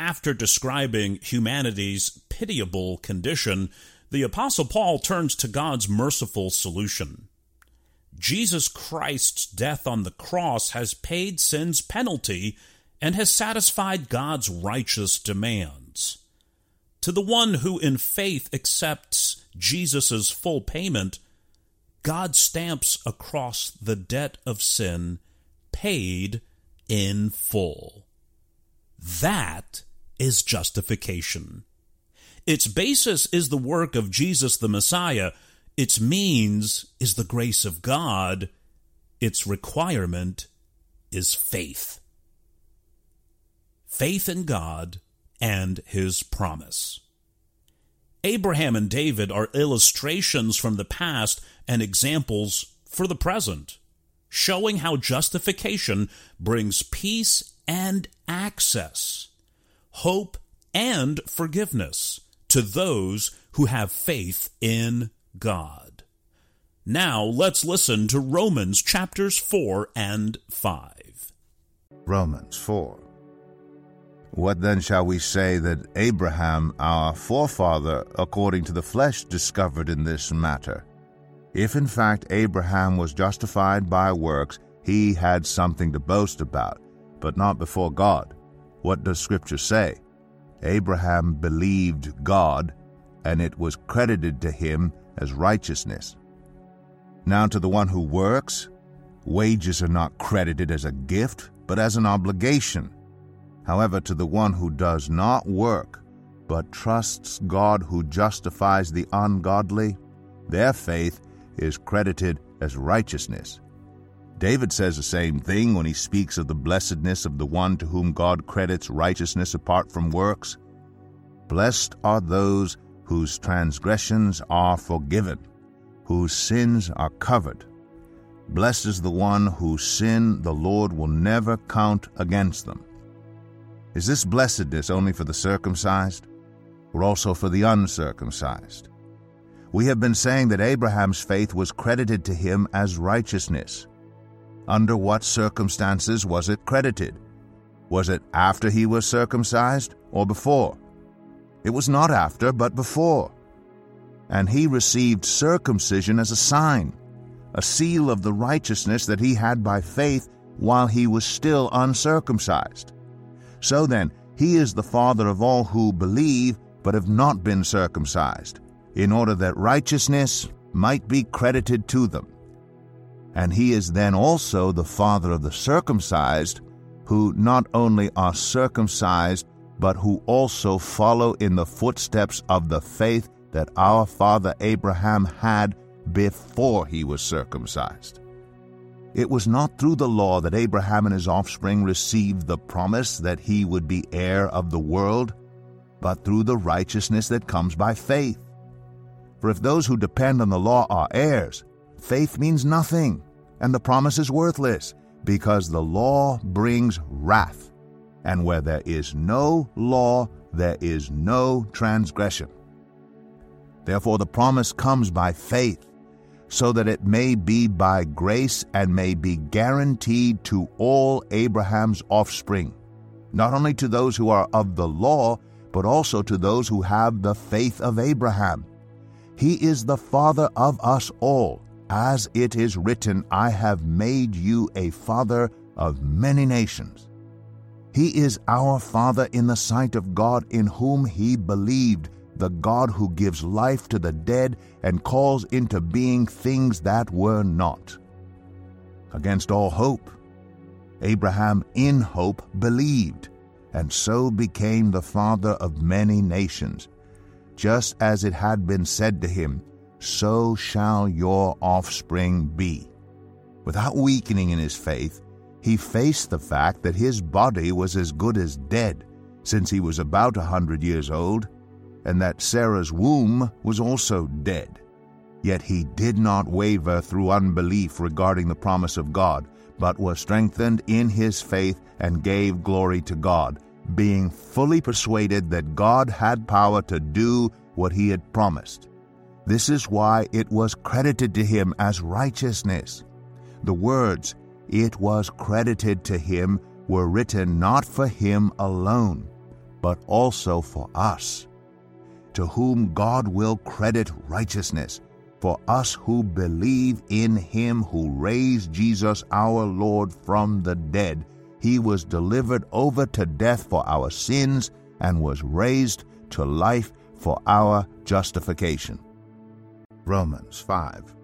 After describing humanity's pitiable condition, the Apostle Paul turns to God's merciful solution. Jesus Christ's death on the cross has paid sin's penalty and has satisfied God's righteous demands. To the one who in faith accepts Jesus' full payment, God stamps across the debt of sin paid in full. That is justification. Its basis is the work of Jesus the Messiah. Its means is the grace of God. Its requirement is faith. Faith in God and His promise. Abraham and David are illustrations from the past and examples for the present, showing how justification brings peace and access hope, and forgiveness to those who have faith in God. Now let's listen to Romans chapters 4 and 5. Romans 4. What then shall we say that Abraham, our forefather, according to the flesh, discovered in this matter? If in fact Abraham was justified by works, he had something to boast about, but not before God. What does Scripture say? Abraham believed God, and it was credited to him as righteousness. Now, to the one who works, wages are not credited as a gift, but as an obligation. However, to the one who does not work, but trusts God who justifies the ungodly, their faith is credited as righteousness. David says the same thing when he speaks of the blessedness of the one to whom God credits righteousness apart from works. Blessed are those whose transgressions are forgiven, whose sins are covered. Blessed is the one whose sin the Lord will never count against them. Is this blessedness only for the circumcised, or also for the uncircumcised? We have been saying that Abraham's faith was credited to him as righteousness. Under what circumstances was it credited? Was it after he was circumcised or before? It was not after, but before. And he received circumcision as a sign, a seal of the righteousness that he had by faith while he was still uncircumcised. So then, he is the father of all who believe but have not been circumcised, in order that righteousness might be credited to them and he is then also the father of the circumcised, who not only are circumcised, but who also follow in the footsteps of the faith that our father Abraham had before he was circumcised. It was not through the law that Abraham and his offspring received the promise that he would be heir of the world, but through the righteousness that comes by faith. For if those who depend on the law are heirs, faith means nothing, and the promise is worthless, because the law brings wrath. And where there is no law, there is no transgression. Therefore, the promise comes by faith, so that it may be by grace and may be guaranteed to all Abraham's offspring, not only to those who are of the law, but also to those who have the faith of Abraham. He is the father of us all as it is written, I have made you a father of many nations. He is our Father in the sight of God, in whom he believed, the God who gives life to the dead and calls into being things that were not. Against all hope, Abraham in hope believed, and so became the father of many nations, just as it had been said to him, so shall your offspring be. Without weakening in his faith, he faced the fact that his body was as good as dead, since he was about a hundred years old, and that Sarah's womb was also dead. Yet he did not waver through unbelief regarding the promise of God, but was strengthened in his faith and gave glory to God, being fully persuaded that God had power to do what he had promised. This is why it was credited to him as righteousness. The words, it was credited to him, were written not for him alone, but also for us, to whom God will credit righteousness for us who believe in him who raised Jesus our Lord from the dead. He was delivered over to death for our sins and was raised to life for our justification. Romans 5.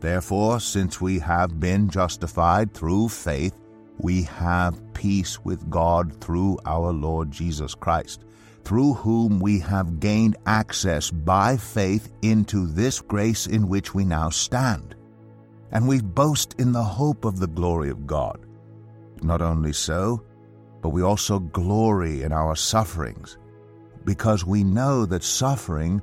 Therefore, since we have been justified through faith, we have peace with God through our Lord Jesus Christ through whom we have gained access by faith into this grace in which we now stand. And we boast in the hope of the glory of God. Not only so, but we also glory in our sufferings, because we know that suffering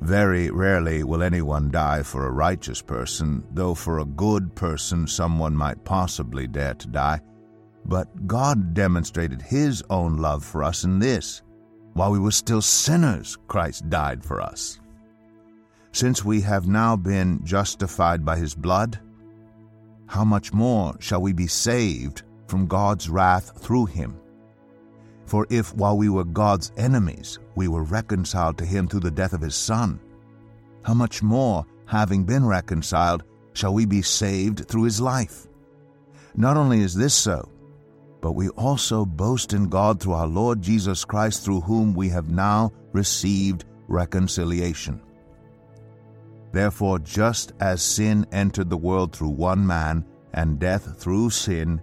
Very rarely will anyone die for a righteous person, though for a good person someone might possibly dare to die. But God demonstrated His own love for us in this. While we were still sinners, Christ died for us since we have now been justified by his blood, how much more shall we be saved from God's wrath through him? For if while we were God's enemies, we were reconciled to him through the death of his Son, how much more, having been reconciled, shall we be saved through his life? Not only is this so, but we also boast in God through our Lord Jesus Christ, through whom we have now received reconciliation. Therefore, just as sin entered the world through one man, and death through sin,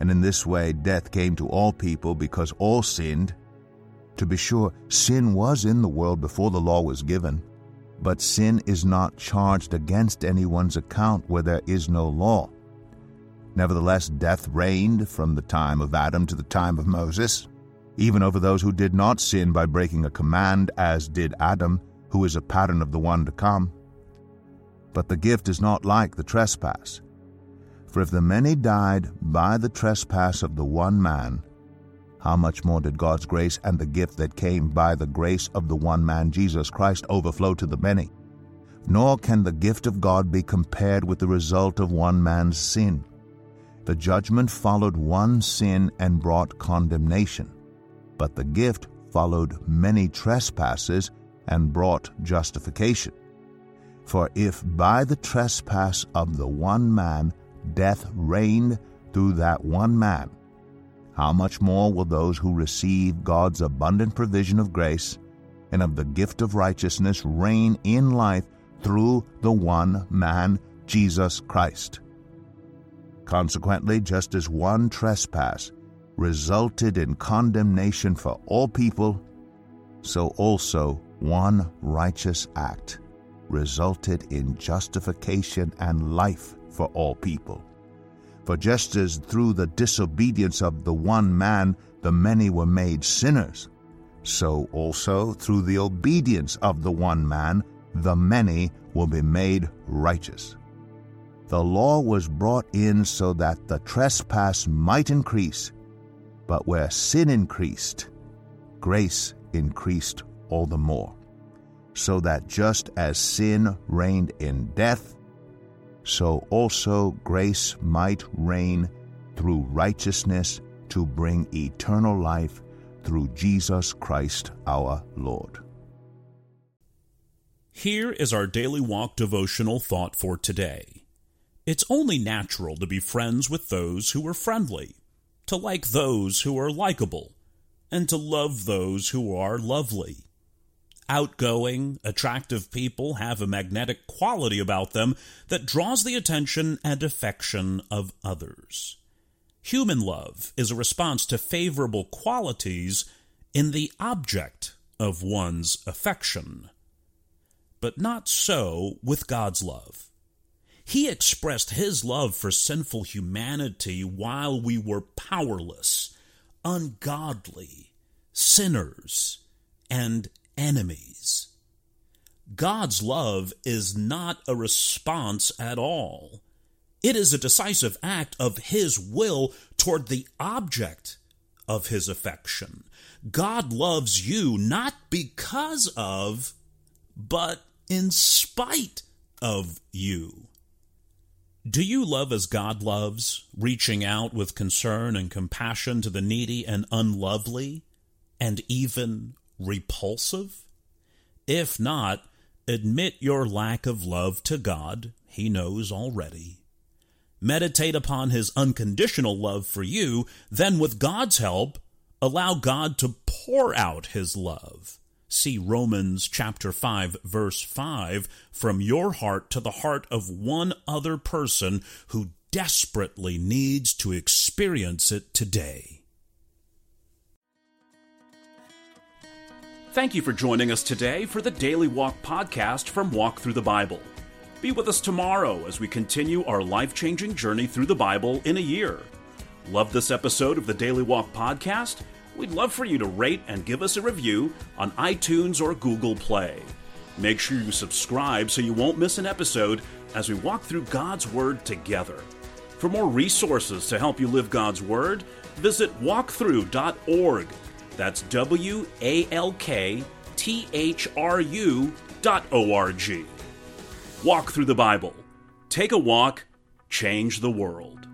and in this way death came to all people because all sinned. To be sure, sin was in the world before the law was given, but sin is not charged against anyone's account where there is no law. Nevertheless, death reigned from the time of Adam to the time of Moses, even over those who did not sin by breaking a command, as did Adam, who is a pattern of the one to come. But the gift is not like the trespass. For if the many died by the trespass of the one man, how much more did God's grace and the gift that came by the grace of the one man, Jesus Christ, overflow to the many? Nor can the gift of God be compared with the result of one man's sin. The judgment followed one sin and brought condemnation, but the gift followed many trespasses and brought justification. For if by the trespass of the one man death reigned through that one man, how much more will those who receive God's abundant provision of grace and of the gift of righteousness reign in life through the one man, Jesus Christ? Consequently, just as one trespass resulted in condemnation for all people, so also one righteous act resulted in justification and life for all people. For just as through the disobedience of the one man the many were made sinners, so also through the obedience of the one man the many will be made righteous. The law was brought in so that the trespass might increase, but where sin increased, grace increased all the more so that just as sin reigned in death, so also grace might reign through righteousness to bring eternal life through Jesus Christ our Lord. Here is our daily walk devotional thought for today. It's only natural to be friends with those who are friendly, to like those who are likable, and to love those who are lovely. Outgoing, attractive people have a magnetic quality about them that draws the attention and affection of others. Human love is a response to favorable qualities in the object of one's affection. But not so with God's love. He expressed his love for sinful humanity while we were powerless, ungodly, sinners, and enemies. God's love is not a response at all. It is a decisive act of His will toward the object of His affection. God loves you not because of, but in spite of you. Do you love as God loves, reaching out with concern and compassion to the needy and unlovely, and even repulsive? If not, admit your lack of love to God. He knows already. Meditate upon His unconditional love for you, then, with God's help, allow God to pour out His love. See Romans chapter 5 verse 5 from your heart to the heart of one other person who desperately needs to experience it today. Thank you for joining us today for the Daily Walk podcast from Walk Through the Bible. Be with us tomorrow as we continue our life changing journey through the Bible in a year. Love this episode of the Daily Walk podcast? We'd love for you to rate and give us a review on iTunes or Google Play. Make sure you subscribe so you won't miss an episode as we walk through God's Word together. For more resources to help you live God's Word, visit walkthru.org that's W A L K T H R U dot O R G. Walk through the Bible. Take a walk, change the world.